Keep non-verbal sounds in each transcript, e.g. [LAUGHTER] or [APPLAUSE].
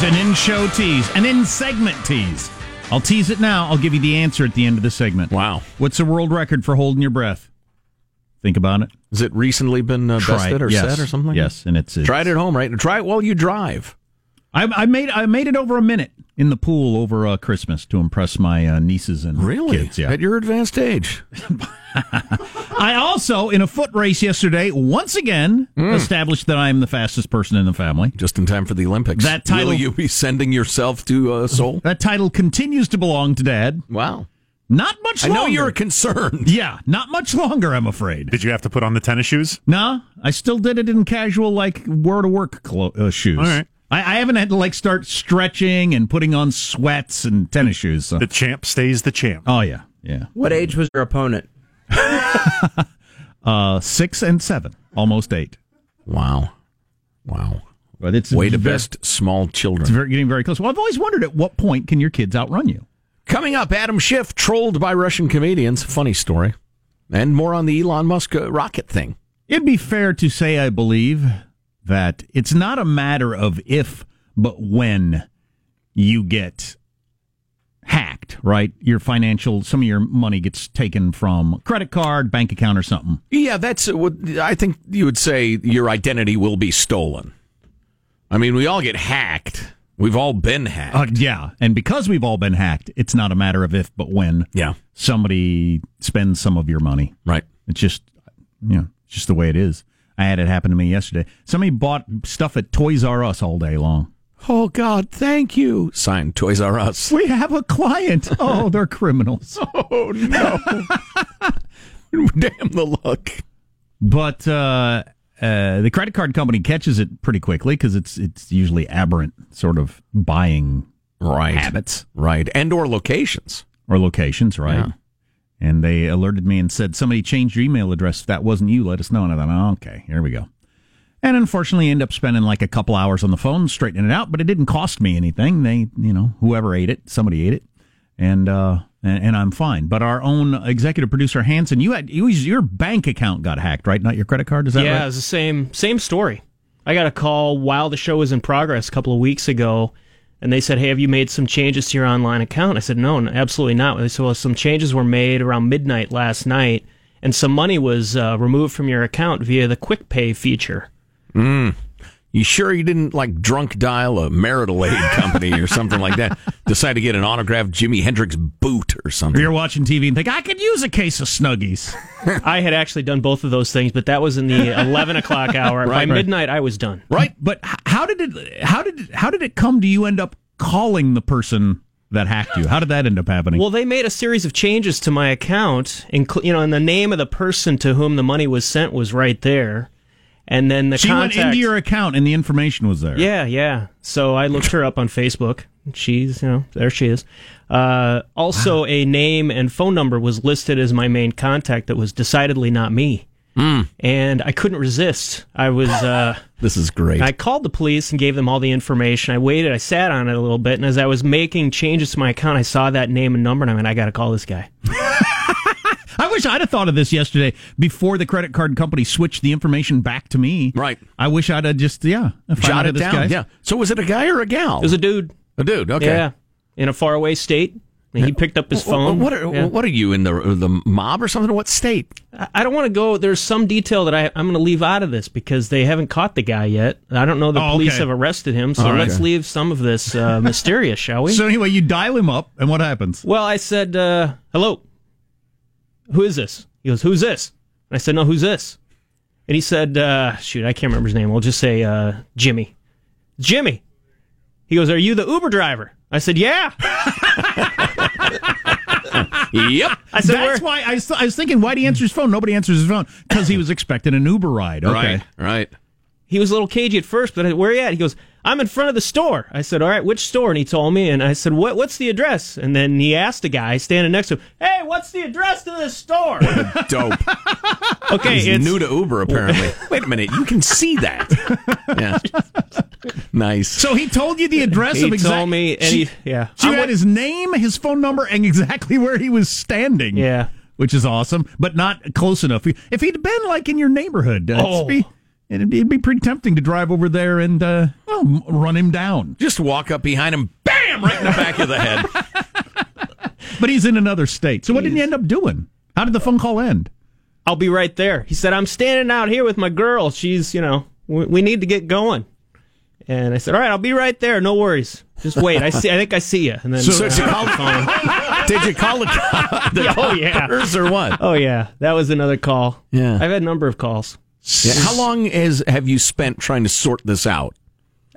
Tease, an in show tease, an in segment tease. I'll tease it now. I'll give you the answer at the end of the segment. Wow. What's the world record for holding your breath? Think about it. Has it recently been uh, bested or yes. set or something like Yes, and it's, it's Try it at home, right? Try it while you drive. I, I made I made it over a minute in the pool over uh, Christmas to impress my uh, nieces and Really? kids. Yeah. At your advanced age. [LAUGHS] I also in a foot race yesterday once again Hmm. established that I am the fastest person in the family. Just in time for the Olympics. That title- Will you be sending yourself to uh, Seoul? That title continues to belong to Dad. Wow. Not much longer. I know you're concerned. [LAUGHS] Yeah, not much longer. I'm afraid. Did you have to put on the tennis shoes? No, I still did it in casual, like wear to work clo- uh, shoes. All right. I, I haven't had to like start stretching and putting on sweats and tennis shoes. So. The champ stays the champ. Oh yeah, yeah. What age was your opponent? [LAUGHS] Uh, six and seven, almost eight. Wow. Wow. But it's Way to very- best small children. It's very, getting very close. Well, I've always wondered at what point can your kids outrun you? Coming up, Adam Schiff trolled by Russian comedians. Funny story. And more on the Elon Musk uh, rocket thing. It'd be fair to say, I believe, that it's not a matter of if, but when you get hacked, right? Your financial, some of your money gets taken from credit card, bank account, or something. Yeah, that's uh, what I think you would say your identity will be stolen. I mean, we all get hacked. We've all been hacked. Uh, yeah. And because we've all been hacked, it's not a matter of if, but when yeah, somebody spends some of your money. right. It's just, you know, it's just the way it is. I had it happen to me yesterday. Somebody bought stuff at Toys R Us all day long. Oh God, thank you. Signed Toys R Us. We have a client. [LAUGHS] Oh, they're criminals. [LAUGHS] Oh no! [LAUGHS] Damn the luck. But uh, uh, the credit card company catches it pretty quickly because it's it's usually aberrant sort of buying Right. habits Right. And or locations. or locations, right? Yeah. And they alerted me and said somebody changed your email address. If that wasn't you, let us know. And I thought, oh, okay, here we go. And unfortunately, end up spending like a couple hours on the phone straightening it out. But it didn't cost me anything. They, you know, whoever ate it, somebody ate it, and uh, and, and I'm fine. But our own executive producer Hanson, you had you, your bank account got hacked, right? Not your credit card. Is that yeah, right? it's the same same story. I got a call while the show was in progress a couple of weeks ago, and they said, "Hey, have you made some changes to your online account?" I said, "No, n- absolutely not." They said, "Well, some changes were made around midnight last night, and some money was uh, removed from your account via the Quick Pay feature." You sure you didn't like drunk dial a marital aid company or something like that? [LAUGHS] Decide to get an autographed Jimi Hendrix boot or something. You're watching TV and think I could use a case of Snuggies. [LAUGHS] I had actually done both of those things, but that was in the [LAUGHS] eleven o'clock hour. By Right, right. midnight, I was done. right? But how did it? How did it, how did it come? Do you end up calling the person that hacked you? How did that end up happening? Well, they made a series of changes to my account, inclu- you know, and the name of the person to whom the money was sent was right there, and then the she contact. went into your account and the information was there. Yeah, yeah. So I looked her up on Facebook. She's, you know, there she is. Uh, also, a name and phone number was listed as my main contact that was decidedly not me. And I couldn't resist. I was, uh, [LAUGHS] This is great. I called the police and gave them all the information. I waited, I sat on it a little bit, and as I was making changes to my account, I saw that name and number, and I went, I got to call this guy. [LAUGHS] I wish I'd have thought of this yesterday before the credit card company switched the information back to me. Right. I wish I'd have just yeah found Jot out it this down. guy. Yeah. So was it a guy or a gal? It was a dude. a dude. Okay. Yeah. In a faraway state. And he picked up his Wh- wh- phone. What are, Yeah. what are you in the the mob or something? What state? I I don't want to go. There's some detail that I, I'm going to leave out of this because they haven't caught the guy yet. I don't know the Oh, police okay. have arrested him, so All right. let's leave some of this uh, [LAUGHS] mysterious, shall we? So anyway, you dial him up, and what happens? well, I said, uh, "Hello, who is this?" He goes, "Who's this?" And I said, "No, who's this?" And he said, uh, "Shoot, I can't remember his name. We'll just say uh, Jimmy." Jimmy. He goes, "Are you the Uber driver?" I said, "Yeah." Yep. [LAUGHS] I said, That's why I, was- I was thinking, why do he answer his phone? Nobody answers his phone because he was expecting an Uber ride. Okay. Right. Right. he was a little cagey at first, but I, where are you at? He goes, I'm in front of the store. I said, all right, which store? And he told me, and I said, what, what's the address? And then he asked the guy standing next to him, hey, what's the address to this store? What a Dope. [LAUGHS] okay, He's it's new to Uber apparently. Wait a minute. You can see that. Yeah. Nice. So he told you the address he of exactly. told me, and he, yeah, So you I'm had wa- his name, his phone number, and exactly where he was standing. Yeah. which is awesome, but not close enough. If he'd been like in your neighborhood, uh, Oh. be- it'd be, it'd be pretty tempting to drive over there and uh, well, run him down. Just walk up behind him, bam, right in the back of the head. [LAUGHS] But he's in another state. So what did you end up doing? How did the phone call end? I'll be right there. He said, I'm standing out here with my girl. She's, you know, we, we need to get going. And I said, all right, I'll be right there. No worries. Just wait. I see. I think I see you. And then So did you uh, call the [LAUGHS] phone. Did you call the, [LAUGHS] the Oh, yeah. or what? Oh yeah, that was another call. Yeah. I've had a number of calls. Yeah, How long has have you spent trying to sort this out?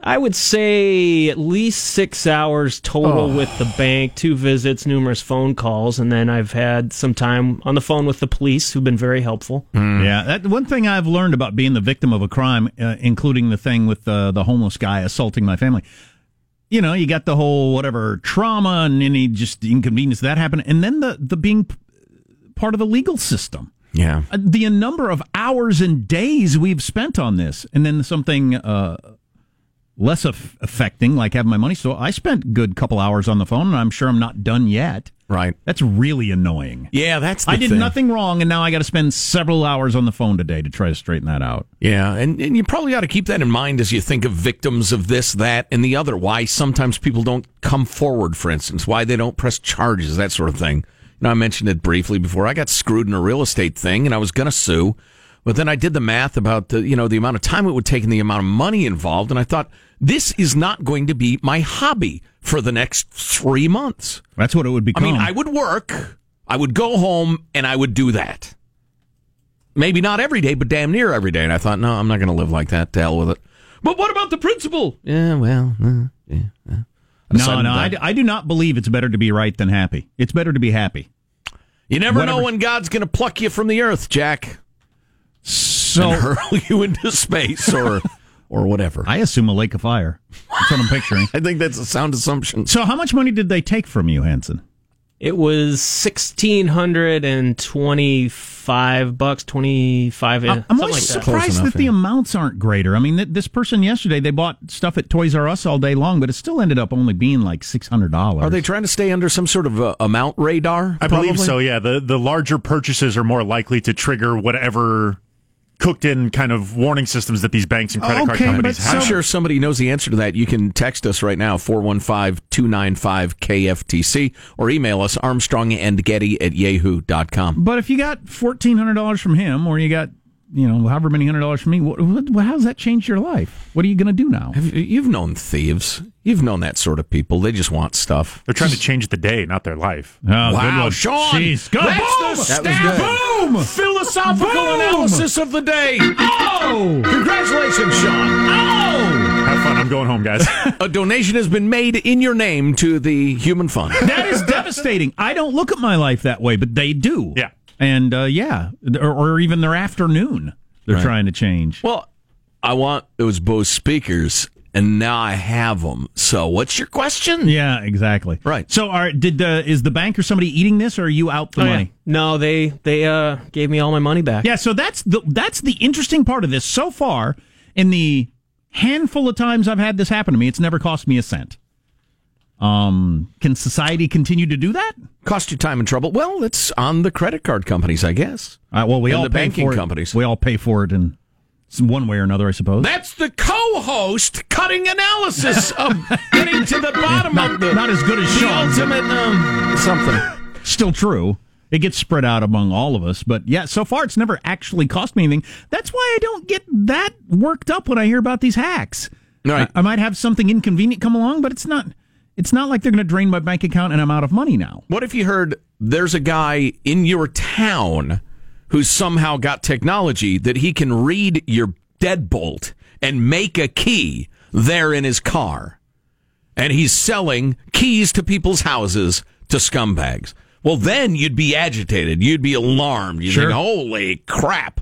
I would say at least six hours total Oh. with the bank, two visits, numerous phone calls, and then I've had some time on the phone with the police, who've been very helpful. Yeah, that one thing I've learned about being the victim of a crime, uh, including the thing with uh, the homeless guy assaulting my family. You know, you got the whole whatever trauma and any just inconvenience that happened, and then the the being p- part of the legal system. Yeah. Uh, The number of hours and days we've spent on this, and then something uh, less aff- affecting, like having my money. So I spent a good couple hours on the phone, and I'm sure I'm not done yet. Right. That's really annoying. Yeah, that's the I did thing. nothing wrong, and now I got to spend several hours on the phone today to try to straighten that out. Yeah, and, and you probably ought to keep that in mind as you think of victims of this, that, and the other. Why sometimes people don't come forward, for instance, why they don't press charges, that sort of thing. Know, I mentioned it briefly before. I got screwed in a real estate thing, and I was going to sue, but then I did the math about the you know the amount of time it would take and the amount of money involved, and I thought this is not going to be my hobby for the next three months. That's what it would become. I mean, I would work, I would go home, and I would do that. Maybe not every day, but damn near every day. And I thought, no, I'm not going to live like that. To hell with it. But what about the principal? Yeah, well, uh, yeah. I no, no, I, do not believe it's better to be right than happy. It's better to be happy. You never know when God's going to pluck you from the earth, Jack, So and [LAUGHS] hurl you into space or or whatever. I, I assume a lake of fire. That's what I'm picturing. [LAUGHS] I think that's a sound assumption. So how much money did they take from you, Hanson? It was sixteen hundred and twenty-five bucks, twenty-five, I'm something always like that. Surprised enough, that the amounts aren't greater. I mean, th- this person yesterday they bought stuff at Toys R Us all day long, but it still ended up only being like six hundred dollars. Are they trying to stay under some sort of uh, amount radar? I believe so. Yeah, the the larger purchases are more likely to trigger whatever cooked in kind of warning systems that these banks and credit card companies have. I'm sure somebody knows the answer to that. You can text us right now, 415-295-KFTC, or email us, Armstrong and Getty at yahoo.com. But if you got fourteen hundred dollars from him, or you got you know however many hundred dollars from me, what, what, how does that changed your life? What are you going to do now? Have you- You've known thieves. You've known that sort of people. They just want stuff. They're trying to change the day, not their life. Oh, wow, one. Sean! Jeez, good. That's Boom! the That stab was boom! philosophical Boom! analysis of the day. Oh, Congratulations, Sean. oh! Have fun. I'm going home, guys. [LAUGHS] A donation has been made in your name to the Human Fund. That is devastating. I don't look at my life that way, but they do. Yeah. And uh, yeah, or, or even their afternoon, they're trying to change. Well, I want those Bose speakers, and now I have them. So, what's your question? Yeah, exactly. Right. So, are did uh, is the bank or somebody eating this, or are you out the Oh, yeah. money? No, they they uh gave me all my money back. Yeah, so that's the that's the interesting part of this so far. In the handful of times I've had this happen to me, it's never cost me a cent. Um, can society continue to do that? Cost you time and trouble. Well, it's on the credit card companies, I guess. Uh, well, we And all the pay banking for it. companies. We all pay for it in one way or another, I suppose. That's the co-host cutting analysis of getting to the bottom not, of the not as good as the ultimate um, something. Still true. It gets spread out among all of us, but yeah, so far it's never actually cost me anything. That's why I don't get that worked up when I hear about these hacks. Right. I, I might have something inconvenient come along, but it's not. It's not like they're going to drain my bank account and I'm out of money now. What if you heard there's a guy in your town who's somehow got technology that he can read your deadbolt and make a key there in his car? And he's selling keys to people's houses to scumbags. Well, then you'd be agitated. You'd be alarmed. You'd Sure. think, holy crap.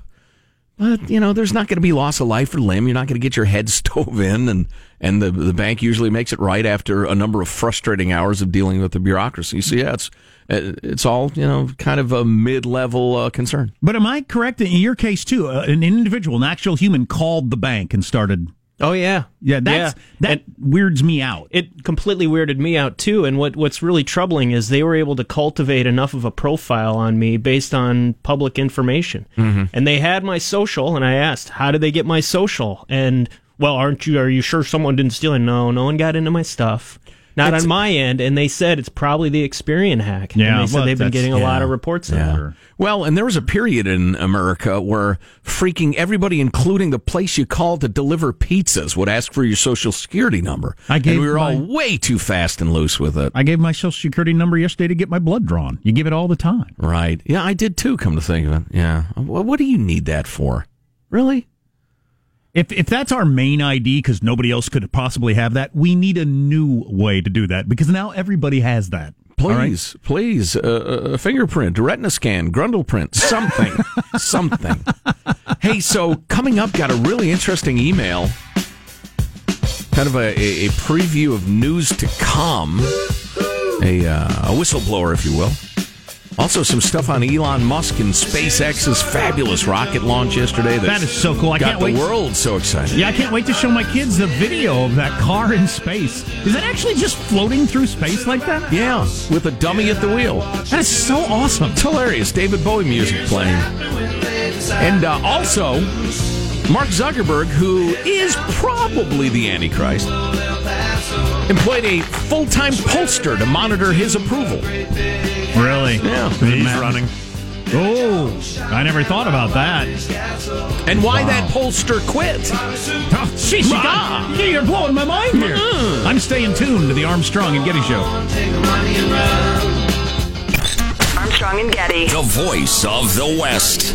But, you know, there's not going to be loss of life or limb. You're not going to get your head [LAUGHS] stove in. And, and the, the bank usually makes it right after a number of frustrating hours of dealing with the bureaucracy. So, yeah, it's, uh, it's all, you know, kind of a mid level uh, concern. But am I correct in your case too? Uh, an individual, an actual human, called the bank and started Oh yeah, Yeah, that's Yeah. that weirds me out. it completely weirded me out too. And what what's really troubling is they were able to cultivate enough of a profile on me based on public information. Mm-hmm. And they had my social, and I asked, "How did they get my social?" And well, aren't you? Are you sure someone didn't steal it? No, no one got into my stuff. Not It's- on my end, and they said it's probably the Experian hack. Yeah, and they said well, they've been getting a lot of reports on Yeah. it. Well, and there was a period in America where freaking everybody, including the place you called to deliver pizzas, would ask for your social security number. I gave and we were all way too fast and loose with it. I gave my social security number yesterday to get my blood drawn. You give it all the time. Right. Yeah, I did too, come to think of it. Yeah. What, what do you need that for? Really? If if that's our main ID because nobody else could possibly have that, we need a new way to do that because now everybody has that. All right? Please, please, uh, a fingerprint, a retina scan, Grundle print, something, [LAUGHS] something. Hey, so coming up, got a really interesting email, kind of a, a, a preview of news to come, a, uh, a whistleblower, if you will. Also, some stuff on Elon Musk and SpaceX's fabulous rocket launch yesterday. That is so cool. I got can't the wait. world so excited. Yeah, I can't wait to show my kids the video of that car in space. Is that actually just floating through space like that? Yeah, with a dummy at the wheel. That is so awesome. It's hilarious. David Bowie music playing. And uh, also, Mark Zuckerberg, who is probably the Antichrist, employed a full time pollster to monitor his approval. Really? Yeah. He's running. Oh, I never thought about that. And why that pollster quit. Oh, jeez, you Ah. got, you're blowing my mind here. I'm staying tuned to the Armstrong and Getty Show. Armstrong and Getty. The voice of the West.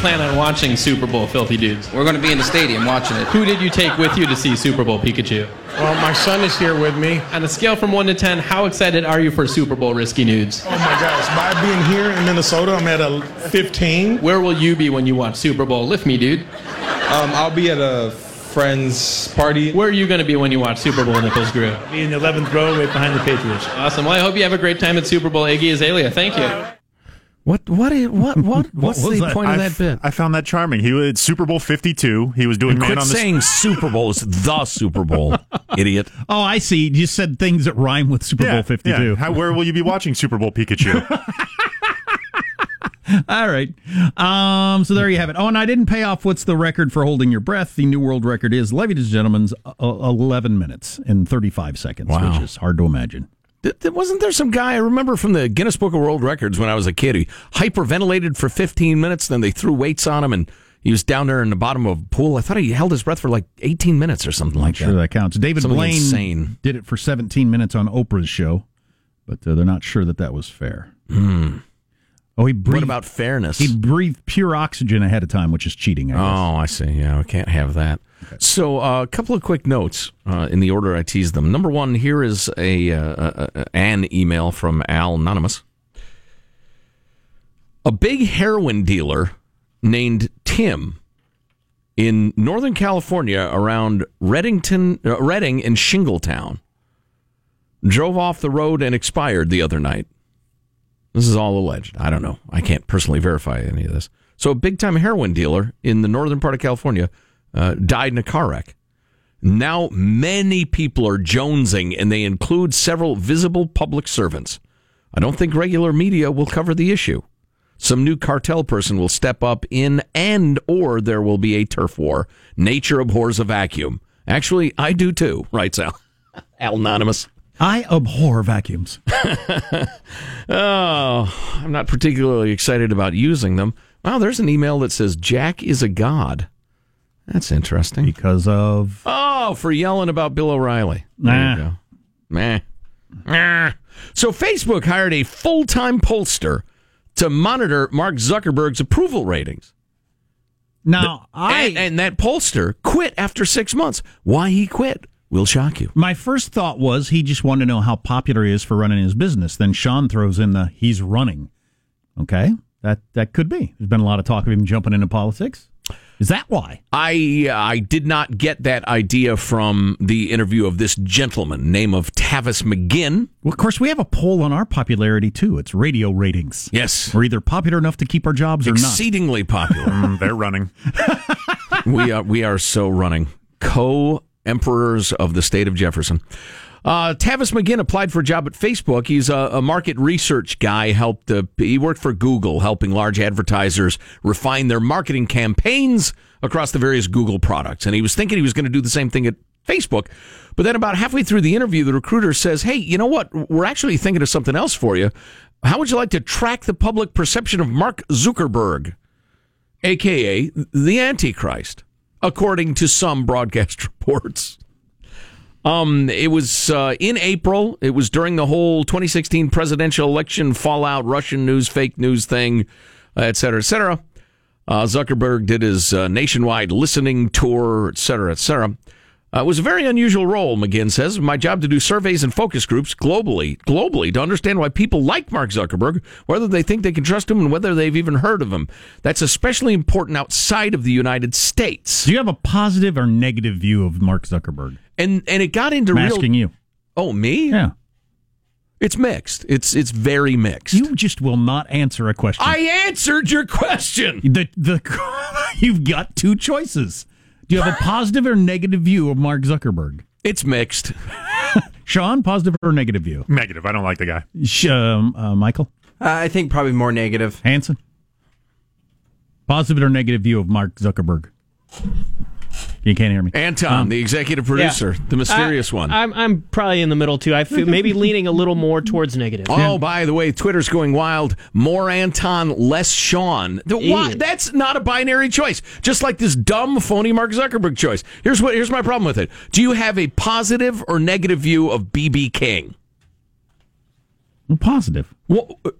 Plan on watching Super Bowl, Filthy Dudes? We're going to be in the stadium watching it. Who did you take with you to see Super Bowl Pikachu? Well, my son is here with me. On a scale from 1 to 10, how excited are you for Super Bowl Risky Nudes? Oh my gosh, by being here in Minnesota, I'm at a 15. Where will you be when you watch Super Bowl? Lift me, dude. Um, I'll be at a friend's party. Where are you going to be when you watch Super Bowl Nipples Grew? Be in the 11th row right behind the Patriots. Awesome. Well, I hope you have a great time at Super Bowl. Iggy Azalea, thank you. What? What? Is, [LAUGHS] what? What? What's was the that? point I of f- that bit? I found that charming. He was Super Bowl 52. He was doing man Quit on the saying Super Bowl. is the Super Bowl, [LAUGHS] idiot. Oh, I see. You just said things that rhyme with Super Bowl 52. yeah. How, where will you be watching Super Bowl Pikachu? [LAUGHS] All right. Um, so there you have it. Oh, and I didn't pay off what's the record for holding your breath. The new world record is, ladies and gentlemen, uh, 11 minutes and 35 seconds, Wow. which is hard to imagine. Wasn't there some guy I remember from the Guinness Book of World Records when I was a kid? He hyperventilated for 15 minutes, then they threw weights on him, and he was down there in the bottom of a pool. I thought he held his breath for like 18 minutes or something like Sure, that. that counts. David Something Blaine insane. did it for 17 minutes on Oprah's show, but uh, they're not sure that that was fair. Oh, he breathed. What about fairness? He breathed pure oxygen ahead of time, which is cheating. I guess. Oh, I see. Yeah, we can't have that. So, uh, a couple of quick notes uh, in the order I teased them. Number one, here is a uh, uh, uh, an email from Al Anonymous. A big heroin dealer named Tim in Northern California around Reddington, Redding and Shingletown drove off the road and expired the other night. This is all alleged. I don't know. I can't personally verify any of this. So, a big time heroin dealer in the northern part of California uh, died in a car wreck. Now, many people are jonesing, and they include several visible public servants. I don't think regular media will cover the issue. Some new cartel person will step up in, and or there will be a turf war. Nature abhors a vacuum. Actually, I do too, [LAUGHS] writes Al. Al Anonymous. I abhor vacuums. [LAUGHS] Oh, I'm not particularly excited about using them. Wow, there's an email that says Jack is a god. That's interesting. because of Oh, for yelling about Bill O'Reilly. Nah. you. Meh. Meh. So Facebook hired a full-time pollster to monitor Mark Zuckerberg's approval ratings. Now, I and, and that pollster quit after six months. Why he quit will shock you. my first thought was he just wanted to know how popular he is for running his business. Then Sean throws in the he's running. Okay, that that could be. There's been a lot of talk of him jumping into politics. Is that why? I I did not get that idea from the interview of this gentleman, name of Tavis McGinn. Well, of course, we have a poll on our popularity too. It's radio ratings. Yes, We're either popular enough to keep our jobs or not. exceedingly popular. Mm, they're running. [LAUGHS] we are we are so running co emperors of the state of Jefferson. Uh, Tavis McGinn applied for a job at Facebook. He's a, a market research guy. Helped uh, he worked for Google, helping large advertisers refine their marketing campaigns across the various Google products. And he was thinking he was going to do the same thing at Facebook. But then, about halfway through the interview, the recruiter says, "Hey, you know what? We're actually thinking of something else for you. How would you like to track the public perception of Mark Zuckerberg?" aka the Antichrist, according to some broadcast [LAUGHS] reports. Um, it was uh, in April. It was during the whole 2016 presidential election fallout, Russian news, fake news thing, uh, et cetera, et cetera. Uh, Zuckerberg did his uh, nationwide listening tour, et cetera, et cetera. Uh, it was a very unusual role, McGinn says. My job to do surveys and focus groups globally, globally, to understand why people like Mark Zuckerberg, whether they think they can trust him, and whether they've even heard of him. That's especially important outside of the United States. Do you have a positive or negative view of Mark Zuckerberg? And and it got into I'm real. asking you. Oh, me? Yeah. It's mixed. It's it's very mixed. You just will not answer a question. I answered your question. The the [LAUGHS] you've got two choices. Do you have a positive or negative view of Mark Zuckerberg? It's mixed. [LAUGHS] Sean, positive or negative view? Negative. I don't like the guy. Sh- um, uh, Michael Uh, I think probably more negative. Hanson, positive or negative view of Mark Zuckerberg? You can't hear me. Anton, Um, the executive producer, the mysterious I- one. I'm I'm probably in the middle too. I feel maybe leaning a little more towards negative. Oh, by the way, Twitter's going wild. More Anton, less Sean. The- why- that's not a binary choice. Just like this dumb, phony Mark Zuckerberg choice. Here's what. Here's my problem with it. Do you have a positive or negative view of BB King? Well, positive. Well, uh,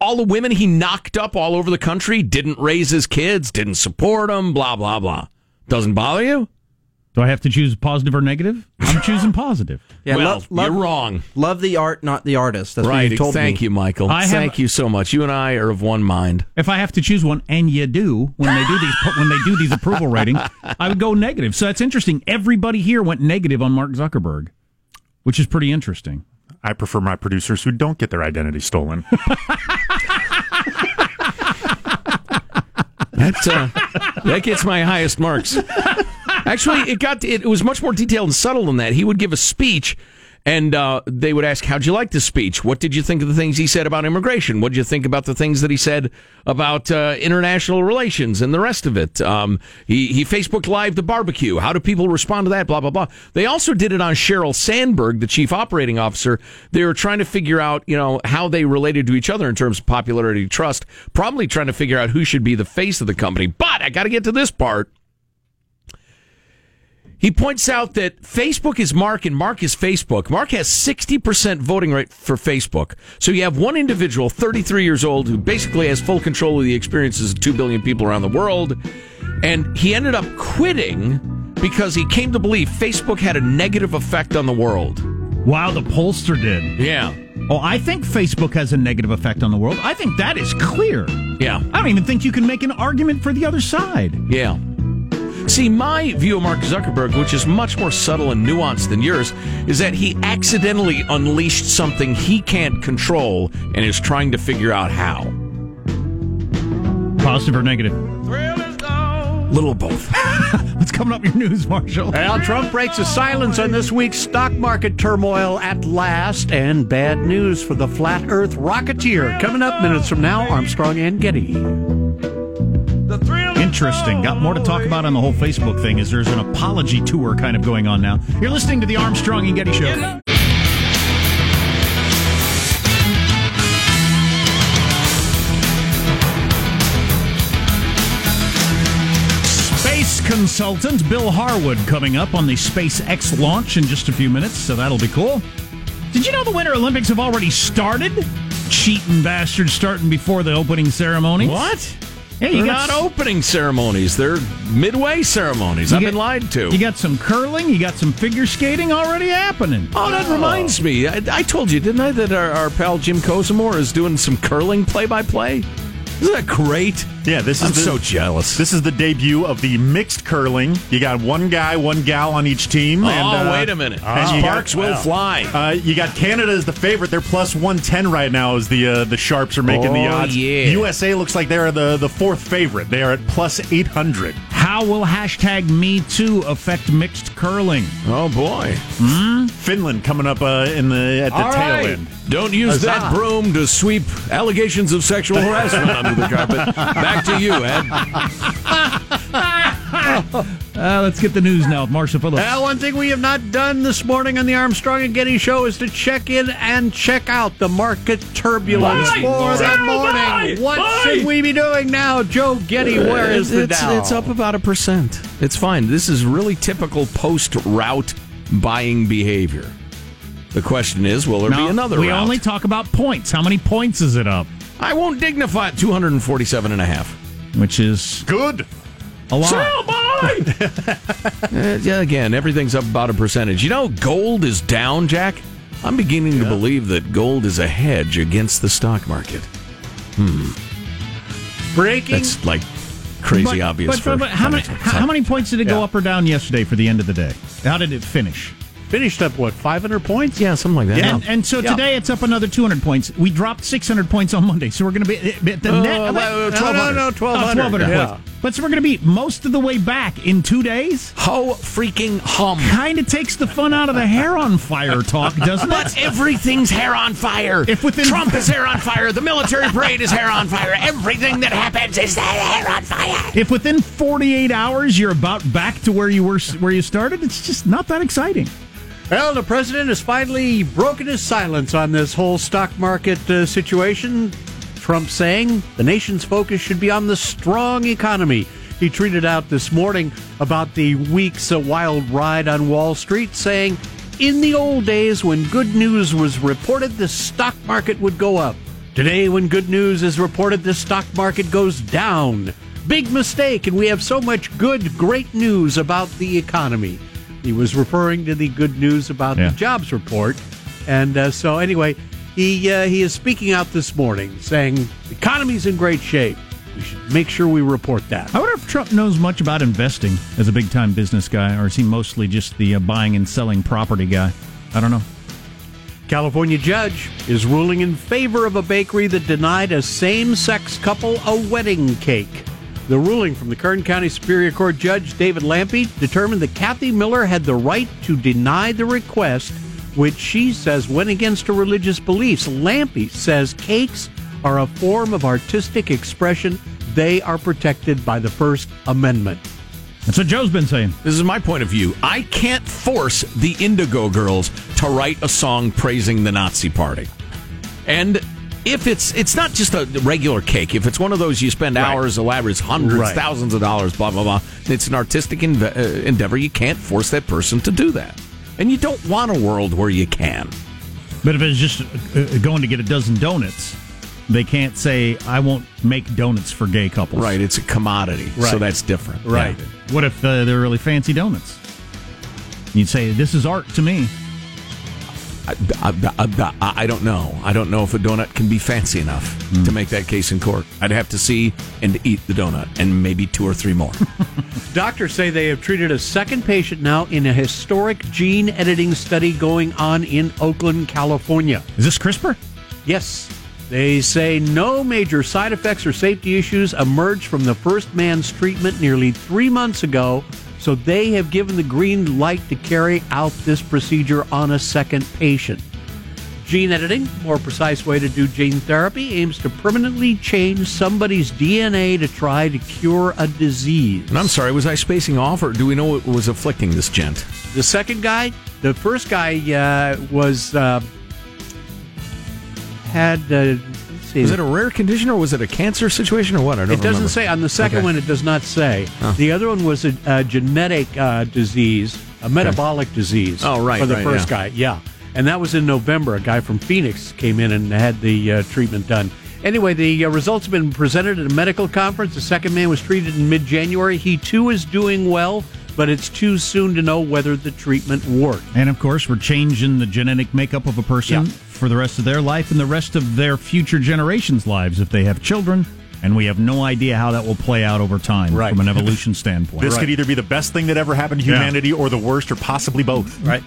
all the women he knocked up all over the country didn't raise his kids, didn't support them, blah blah blah. Doesn't bother you? Do I have to choose positive or negative? I'm [LAUGHS] choosing positive. Yeah, well, lo- love, you're wrong. Love the art, not the artist. That's what right. you told me. Thank me. you, Michael. I have- Thank you so much. You and I are of one mind. If I have to choose one, and you do when they do these when they do these approval ratings, I would go negative. So that's interesting. Everybody here went negative on Mark Zuckerberg, which is pretty interesting. I prefer my producers who don't get their identity stolen. [LAUGHS] That uh, that gets my highest marks. Actually, it got it was much more detailed and subtle than that. He would give a speech, and uh, they would ask, "How'd you like the speech? What did you think of the things he said about immigration? What did you think about the things that he said about uh, international relations and the rest of it?" Um, he he Facebook Live the barbecue. How do people respond to that? Blah blah blah. They also did it on Sheryl Sandberg, the chief operating officer. They were trying to figure out, you know, how they related to each other in terms of popularity, trust. Probably trying to figure out who should be the face of the company. But I got to get to this part. He points out that Facebook is Mark and Mark is Facebook. Mark has 60% voting rate for Facebook. So you have one individual, 33 years old, who basically has full control of the experiences of 2 billion people around the world. And he ended up quitting because he came to believe Facebook had a negative effect on the world. Wow, the pollster did. Yeah. Oh, I think Facebook has a negative effect on the world. I think that is clear. Yeah. I don't even think you can make an argument for the other side. Yeah. See, my view of Mark Zuckerberg, which is much more subtle and nuanced than yours, is that he accidentally unleashed something he can't control and is trying to figure out how. Positive or negative? Little of both. [LAUGHS] What's coming up in your news, Marshall? Well, Trump breaks a silence on this week's stock market turmoil at last, and bad news for the flat Earth rocketeer. Coming up minutes from now, Armstrong and Getty. Interesting. Got more to talk about on the whole Facebook thing. Is there's an apology tour kind of going on now? You're listening to the Armstrong and Getty Show. Space consultant Bill Harwood coming up on the SpaceX launch in just a few minutes, so that'll be cool. Did you know the Winter Olympics have already started? cheating bastards starting before the opening ceremony. What? Hey, They're you not got opening ceremonies. They're midway ceremonies. You I've get- been lied to. You got some curling. You got some figure skating already happening. Oh, that oh. reminds me. I, I told you, didn't I, that our, our pal Jim Kozimor is doing some curling play-by-play? Isn't that great? Yeah, this is I'm the, so jealous. This is the debut of the mixed curling. You got one guy, one gal on each team. Oh, and, uh, wait a minute. you Sparks will fly. Uh, you got Canada as the favorite. They're plus one ten right now. As the uh, the sharps are making the Oh, odds. yeah. USA looks like they're the the fourth favorite. They are at plus eight hundred. How will hashtag Me Too affect mixed curling? Oh boy! Finland coming up uh, in the at the All tail right. end. Don't use Huzzah. that broom to sweep allegations of sexual harassment under the carpet. Back to you, Ed. [LAUGHS] [LAUGHS] Uh, let's get the news now with Marshall Phillips. Well, one thing we have not done this morning on the Armstrong and Getty Show is to check in and check out the market turbulence Buy! for the morning. buy! What Buy! should we be doing now, Joe Getty? Where is the it's, Dow? it's up about a percent. It's fine. This is really typical post-rout buying behavior. The question is, will there Now, be another we rout? only talk about points. How many points is it up? I won't dignify it 247 and a half. Which is Good. A lot. Sell, buy! [LAUGHS] Uh, yeah, again, everything's up about a percentage. You know, gold is down, Jack. I'm beginning to believe that gold is a hedge against the stock market. Hmm. Breaking. That's like crazy But- obvious. But, for but, but how many how, how many points did it go up or down yesterday for the end of the day? How did it finish? Finished up, what, 500 points? Yeah, something like that. And, and so Yeah. today it's up another 200 points. We dropped 600 points on Monday, so we're going to be at the Uh, net. well, wait, 1200. no, no, 1200. Oh, 1200 Yeah. points. But so we're going to be most of the way back in two days. Ho freaking hum. Kind of takes the fun out of the hair on fire talk, doesn't it? But everything's hair on fire. If within- Trump is hair on fire, the military parade is hair on fire. Everything that happens is hair on fire. If within 48 hours you're about back to where you were where you started, it's just not that exciting. Well, the president has finally broken his silence on this whole stock market uh, situation. Trump saying the nation's focus should be on the strong economy. He tweeted out this morning about the week's uh, wild ride on Wall Street, saying, In the old days when good news was reported, the stock market would go up. Today, when good news is reported, the stock market goes down. Big mistake, and we have so much good, great news about the economy. He was referring to the good news about Yeah. the jobs report, and uh, so anyway, he uh, he is speaking out this morning, saying the economy's in great shape. We should make sure we report that. I wonder if Trump knows much about investing as a big time business guy, or is he mostly just the uh, buying and selling property guy? I don't know. California judge is ruling in favor of a bakery that denied a same-sex couple a wedding cake. The ruling from the Kern County Superior Court Judge David Lampe determined that Cathy Miller had the right to deny the request, which she says went against her religious beliefs. Lampe says cakes are a form of artistic expression. They are protected by the First Amendment. That's what Joe's been saying. This is my point of view. I can't force the Indigo Girls to write a song praising the Nazi Party. And if it's it's not just a regular cake, if it's one of those you spend hours, elaborate, hundreds, Right. thousands of dollars, blah blah blah, it's an artistic inve- uh, endeavor. You can't force that person to do that, and you don't want a world where you can. But if it's just uh, going to get a dozen donuts, they can't say, I won't make donuts for gay couples. Right? It's a commodity, Right. so that's different. Right. Yeah. What if uh, they're really fancy donuts? You'd say, This is art to me. I, I, I, I don't know. I don't know if a donut can be fancy enough Hmm. to make that case in court. I'd have to see and eat the donut and maybe two or three more. [LAUGHS] Doctors say they have treated a second patient now in a historic gene editing study going on in Oakland, California. Is this CRISPR? Yes. They say no major side effects or safety issues emerged from the first man's treatment nearly three months ago, so they have given the green light to carry out this procedure on a second patient. Gene editing, more precise way to do gene therapy, aims to permanently change somebody's DNA to try to cure a disease. And I'm sorry, was I spacing off, or do we know what was afflicting this gent? The second guy, the first guy uh, was uh, had. Uh. Was it a rare condition, or was it a cancer situation, or what? I don't It doesn't remember. say on the second Okay. one. It does not say. Oh. The other one was a, a genetic uh, disease, a metabolic disease. Oh, right, for the right, first yeah. guy. Yeah, and that was in November. A guy from Phoenix came in and had the uh, treatment done. Anyway, the uh, results have been presented at a medical conference. The second man was treated in mid January. He too is doing well, but it's too soon to know whether the treatment worked. And of course, we're changing the genetic makeup of a person Yeah. For the rest of their life and the rest of their future generations' lives if they have children. And we have no idea how that will play out over time Right. from an [LAUGHS] evolution standpoint. This could either be the best thing that ever happened to Yeah. humanity or the worst or possibly both. Right.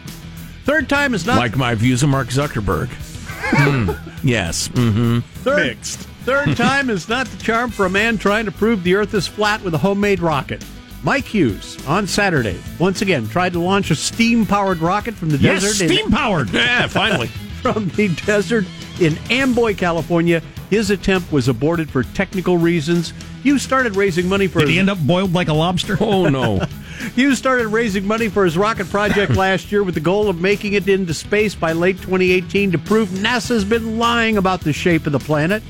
Third time is not Like my views of Mark Zuckerberg. Hmm. [LAUGHS] Yes. Mm-hmm. third, Mixed. third [LAUGHS] time is not the charm for a man trying to prove the Earth is flat with a homemade rocket. Mike Hughes on Saturday once again tried to launch a steam-powered rocket from the Yes, desert. steam powered. Yeah, finally. From the desert in Amboy, California. His attempt was aborted for technical reasons. You started raising money for Did his, he end up boiled like a lobster? Oh, no. [LAUGHS] you started raising money for his rocket project [LAUGHS] last year with the goal of making it into space by late 2018 to prove NASA's been lying about the shape of the planet.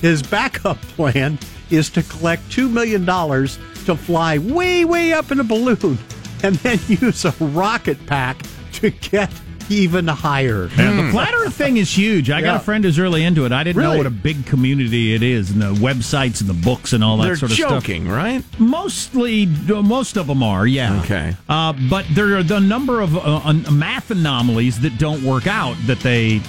His backup plan is to collect $2 million to fly way, way up in a balloon and then [LAUGHS] use a rocket pack to get even higher. And the flat Earth thing is huge. I got a friend who's really into it. I didn't know what a big community it is, and the websites and the books and all that They're sort of stuff. joking, right? Mostly, most of them are, yeah. Okay. Uh, but there are the number of uh, un- math anomalies that don't work out that they.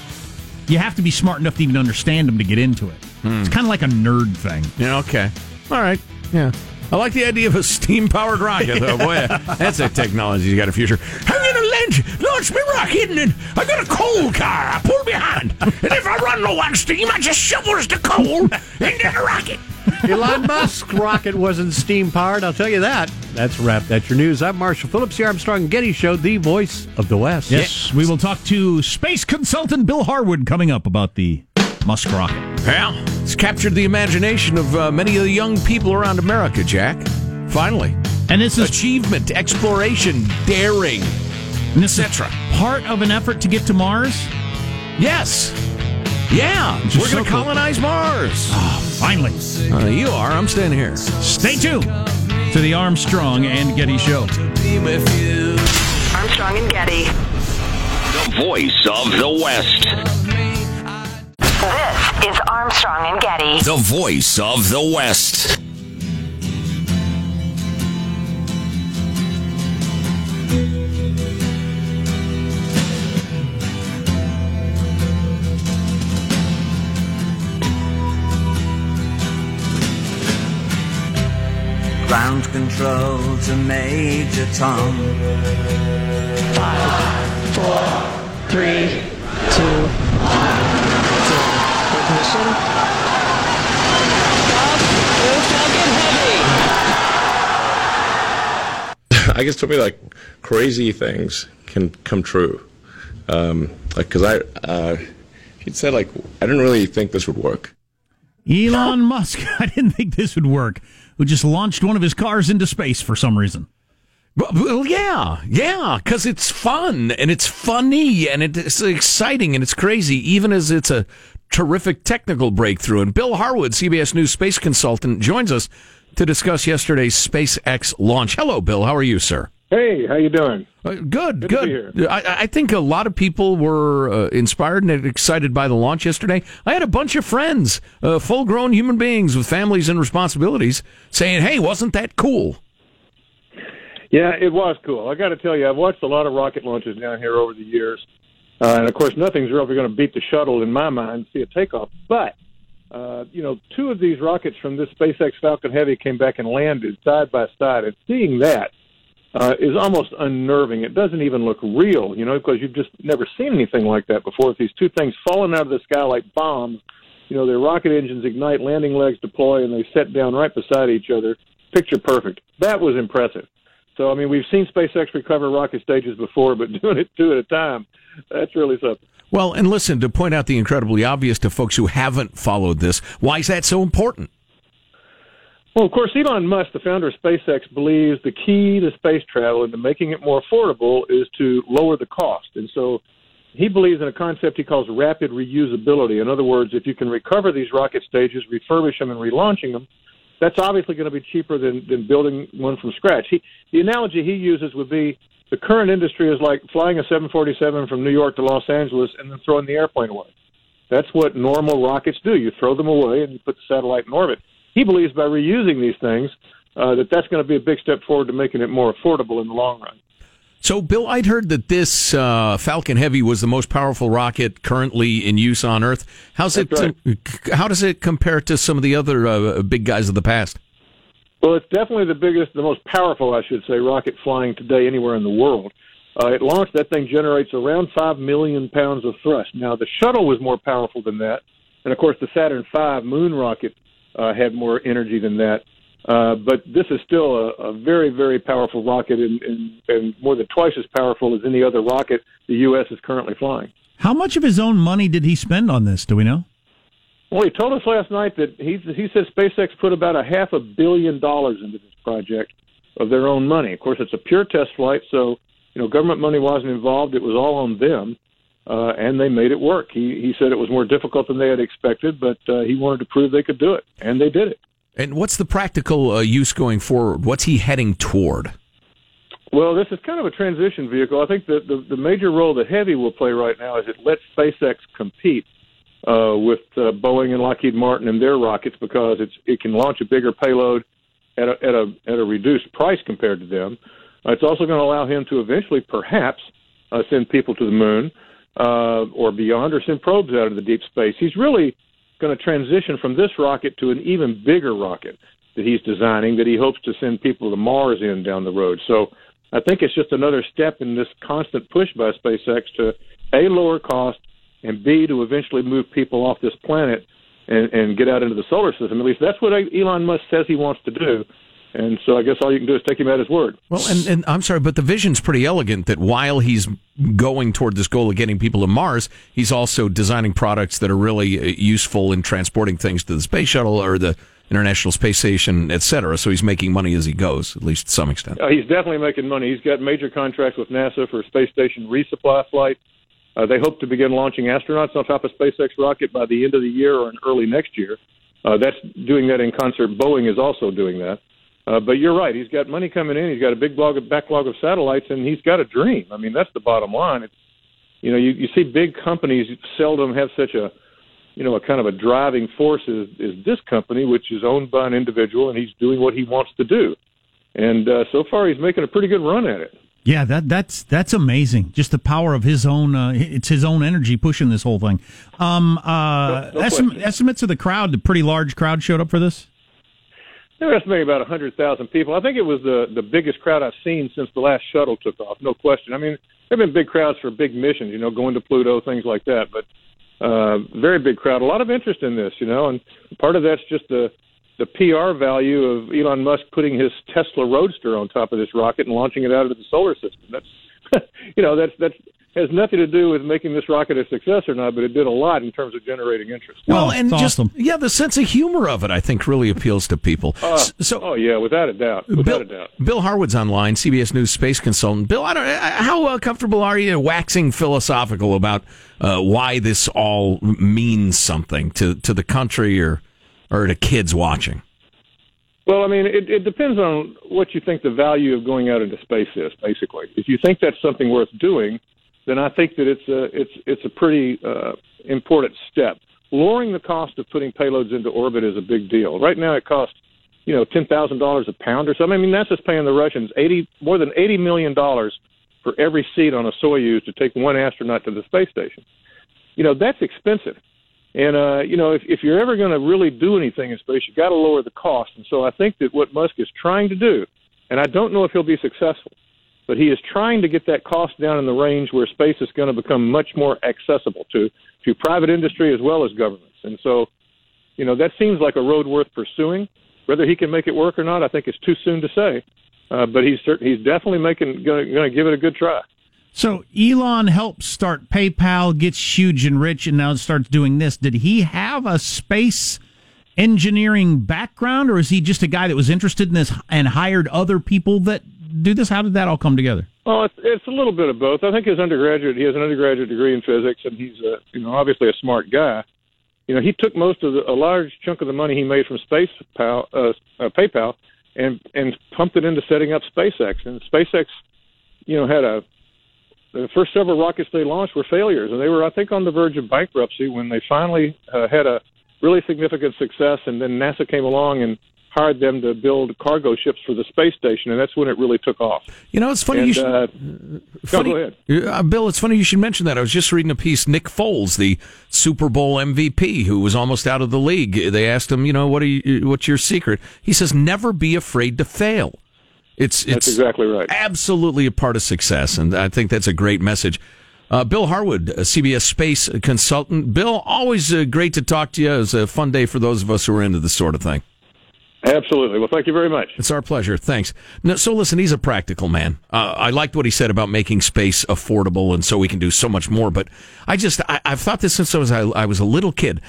You have to be smart enough to even understand them to get into it. It's kind of like a nerd thing. Yeah, okay. All right. Yeah. I like the idea of a steam powered rocket, though. Boy, that's a technology you got a future. I'm going to launch, launch my rocket, and then I got a coal car I pull behind. And if I run low on steam, I just shovels the coal into the rocket. Elon Musk's rocket wasn't steam powered, I'll tell you that. That's a wrap. That's your news. I'm Marshall Phillips, the Armstrong and Getty Show, the voice of the West. Yes, we will talk to space consultant Bill Harwood coming up about the Musk rocket. Well, it's captured the imagination of uh, many of the young people around America, Jack. Finally. And this is Achievement, exploration, daring, and etc. part of an effort to get to Mars. Yes. Yeah. We're going so to cool. colonize Mars. Finally, Uh, you are. I'm staying here. stay tuned to the Armstrong and Getty Show. Armstrong and Getty. The voice of the West. This is Armstrong and Getty. The voice of the West. Ground control to Major Tom. Five, four, three, two, one, zero. Ignition. [LAUGHS] I guess to me, like crazy things can come true. Um, like, cause I, uh, he'd said like, I didn't really think this would work. Elon Musk, [LAUGHS] I didn't think this would work, who just launched one of his cars into space for some reason. Well, well, yeah, yeah, because it's fun and it's funny and it's exciting and it's crazy, even as it's a terrific technical breakthrough. And Bill Harwood, CBS News space consultant, joins us to discuss yesterday's SpaceX launch. Hello, Bill. How are you, sir? Hey, how you doing? Uh, good, Good good. I, I think a lot of people were uh, inspired and excited by the launch yesterday. I had a bunch of friends, uh, full-grown human beings with families and responsibilities, saying, "Hey, wasn't that cool?" Yeah, it was cool. I got to tell you, I've watched a lot of rocket launches down here over the years, uh, and of course, nothing's really going to beat the shuttle in my mind. See a takeoff, but uh, you know, two of these rockets from this SpaceX Falcon Heavy came back and landed side by side, and seeing that uh, is almost unnerving. It doesn't even look real, you know, because you've just never seen anything like that before. With these two things falling out of the sky like bombs, you know, their rocket engines ignite, landing legs deploy, and they set down right beside each other. Picture perfect. That was impressive. So, I mean, we've seen SpaceX recover rocket stages before, but [LAUGHS] doing it two at a time, that's really something. Well, and listen, to point out the incredibly obvious to folks who haven't followed this, why is that so important? Well, of course, Elon Musk, the founder of SpaceX, believes the key to space travel and to making it more affordable is to lower the cost. And so he believes in a concept he calls rapid reusability. In other words, if you can recover these rocket stages, refurbish them, and relaunching them, that's obviously going to be cheaper than, than building one from scratch. He, the analogy he uses would be the current industry is like flying a 747 from New York to Los Angeles and then throwing the airplane away. That's what normal rockets do. You throw them away and you put the satellite in orbit. He believes by reusing these things uh, that that's going to be a big step forward to making it more affordable in the long run. So, Bill, I'd heard that this uh, Falcon Heavy was the most powerful rocket currently in use on Earth. How's it? Uh, how does it compare to some of the other uh, big guys of the past? Well, it's definitely the biggest, the most powerful, I should say, rocket flying today anywhere in the world. Uh, it launched, that thing generates around 5 million pounds of thrust. Now, the shuttle was more powerful than that. And, of course, the Saturn V moon rocket uh, had more energy than that. Uh, but this is still a, a very, very powerful rocket and, and, and more than twice as powerful as any other rocket the U.S. is currently flying. How much of his own money did he spend on this? Do we know? Well, he told us last night that he he said SpaceX put about a half a billion dollars into this project of their own money. Of course, it's a pure test flight, so you know government money wasn't involved. It was all on them, uh, and they made it work. He he said it was more difficult than they had expected, but uh, he wanted to prove they could do it, and they did it. And what's the practical uh, use going forward? What's he heading toward? Well, this is kind of a transition vehicle. I think that the, the major role that Heavy will play right now is it lets SpaceX compete uh, with uh, Boeing and Lockheed Martin and their rockets because it's it can launch a bigger payload at a at a at a reduced price compared to them. Uh, it's also going to allow him to eventually, perhaps, uh, send people to the moon uh, or beyond, or send probes out into the deep space. He's really going to transition from this rocket to an even bigger rocket that he's designing that he hopes to send people to Mars in down the road. So I think it's just another step in this constant push by SpaceX to a lower cost and B to eventually move people off this planet and, and get out into the solar system. At least that's what Elon Musk says he wants to do. And so I guess all you can do is take him at his word. Well, and, and I'm sorry, but the vision's pretty elegant that while he's going toward this goal of getting people to Mars, he's also designing products that are really uh, useful in transporting things to the space shuttle or the International Space Station, et cetera. So he's making money as he goes, at least to some extent. Uh, he's definitely making money. He's got major contracts with NASA for a space station resupply flight. Uh, they hope to begin launching astronauts on top of SpaceX rocket by the end of the year or in early next year. Uh, that's doing that in concert. Boeing is also doing that. Uh, but you're right. He's got money coming in. He's got a big blog of, backlog of satellites, and he's got a dream. I mean, that's the bottom line. It's you know, you, you see big companies seldom have such a you know a kind of a driving force as, as this company, which is owned by an individual, and he's doing what he wants to do. And uh, so far, he's making a pretty good run at it. Yeah, that that's that's amazing. Just the power of his own. Uh, it's his own energy pushing this whole thing. Um, uh, no, no estim- estimates of the crowd. The pretty large crowd showed up for this. They're estimating about 100,000 people. I think it was the the biggest crowd I've seen since the last shuttle took off. No question. I mean, there've been big crowds for big missions, you know, going to Pluto, things like that. But uh, very big crowd. A lot of interest in this, you know, and part of that's just the the PR value of Elon Musk putting his Tesla Roadster on top of this rocket and launching it out into the solar system. That's [LAUGHS] you know that's that's has nothing to do with making this rocket a success or not, but it did a lot in terms of generating interest. Well, oh, and just awesome. yeah, the sense of humor of it, I think, really appeals to people. Uh, so, oh yeah, without a doubt, without Bill, a doubt. Bill Harwood's online, CBS News space consultant. Bill, I don't, how uh, comfortable are you waxing philosophical about uh, why this all means something to to the country or or to kids watching? Well, I mean, it, it depends on what you think the value of going out into space is. Basically, if you think that's something worth doing then I think that it's a it's it's a pretty uh, important step. Lowering the cost of putting payloads into orbit is a big deal. Right now, it costs you know ten thousand dollars a pound or something. I mean, NASA's paying the Russians eighty more than eighty million dollars for every seat on a Soyuz to take one astronaut to the space station. You know that's expensive. And uh, you know, if, if you're ever going to really do anything in space, you got to lower the cost. And so I think that what Musk is trying to do, and I don't know if he'll be successful, but he is trying to get that cost down in the range where space is going to become much more accessible to to private industry as well as governments. And so, you know, that seems like a road worth pursuing. Whether he can make it work or not, I think it's too soon to say. Uh, but he's he's definitely making going to give it a good try. So Elon helps start PayPal, gets huge and rich, and now starts doing this. Did he have a space engineering background, or is he just a guy that was interested in this and hired other people that do this? How did that all come together? Well, it's, a little bit of both. I think his undergraduate, he has an undergraduate degree in physics, and he's a, you know obviously a smart guy. You know, he took most of the, a large chunk of the money he made from Space Pal, uh, uh, PayPal and and pumped it into setting up SpaceX. And SpaceX you know, had a the first several rockets they launched were failures, and they were, I think, on the verge of bankruptcy when they finally uh, had a really significant success, and then NASA came along and hired them to build cargo ships for the space station, and that's when it really took off. You know, it's funny. And, you should, uh, funny, go ahead. Uh, Bill, it's funny you should mention that. I was just reading a piece. Nick Foles, the Super Bowl MVP, who was almost out of the league. They asked him, you know, what are you, what's your secret? He says, never be afraid to fail. It's That's it's exactly right. absolutely a part of success, and I think that's a great message. Uh, Bill Harwood, CBS space consultant. Bill, always uh, great to talk to you. It was a fun day for those of us who are into this sort of thing. Absolutely. Well, thank you very much. It's our pleasure. Thanks. No, so, listen, he's a practical man. Uh, I liked what he said about making space affordable, and so we can do so much more. But I just, I, I've thought this since I was, I, I was a little kid.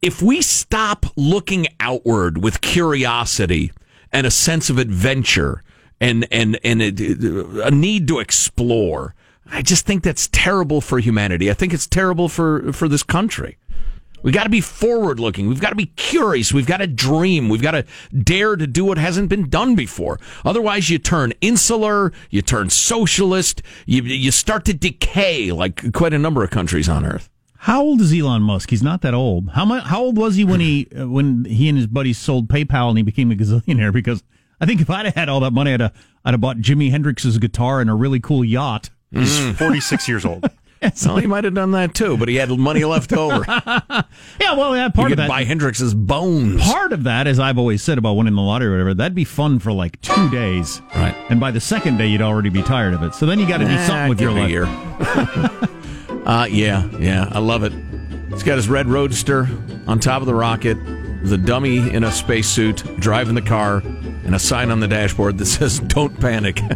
If we stop looking outward with curiosity and a sense of adventure and and and a, a need to explore, I just think that's terrible for humanity. I think it's terrible for for this country. We got to be forward looking. We've got to be curious. We've got to dream. We've got to dare to do what hasn't been done before. Otherwise, you turn insular, you turn socialist, you, you start to decay like quite a number of countries on earth. How old is Elon Musk? He's not that old. How much? How old was he when he uh, when he and his buddies sold PayPal and he became a gazillionaire? Because I think if I'd have had all that money, I'd have, I'd have bought Jimi Hendrix's guitar and a really cool yacht. He's 46 years old. Well, he might have done that too, but he had money left over. [LAUGHS] yeah, well, yeah, part you of could that. buy Hendrix's bones. Part of that, as I've always said about winning the lottery or whatever, that'd be fun for like two days. Right. And by the second day, you'd already be tired of it. So then you got to do Nah, something with your life. year. [LAUGHS] Uh, yeah, yeah, I love it. He's got his red roadster on top of the rocket, the dummy in a spacesuit driving the car, and a sign on the dashboard that [LAUGHS] says "Don't panic." [LAUGHS]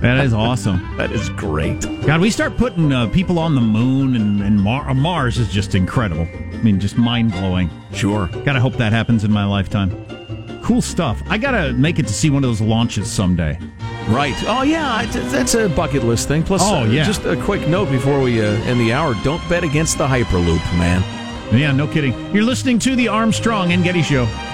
That is awesome. that is great. God, we start putting uh, people on the moon and, and Mar- Mars is just incredible. I mean, just mind blowing. Sure. Gotta hope that happens in my lifetime. Cool stuff. I gotta make it to see one of those launches someday. Right. Oh yeah, that's a bucket list thing. Plus, Oh, uh, yeah. just a quick note before we uh, end the hour: don't bet against the Hyperloop, man. Yeah, no kidding. You're listening to the Armstrong and Getty Show.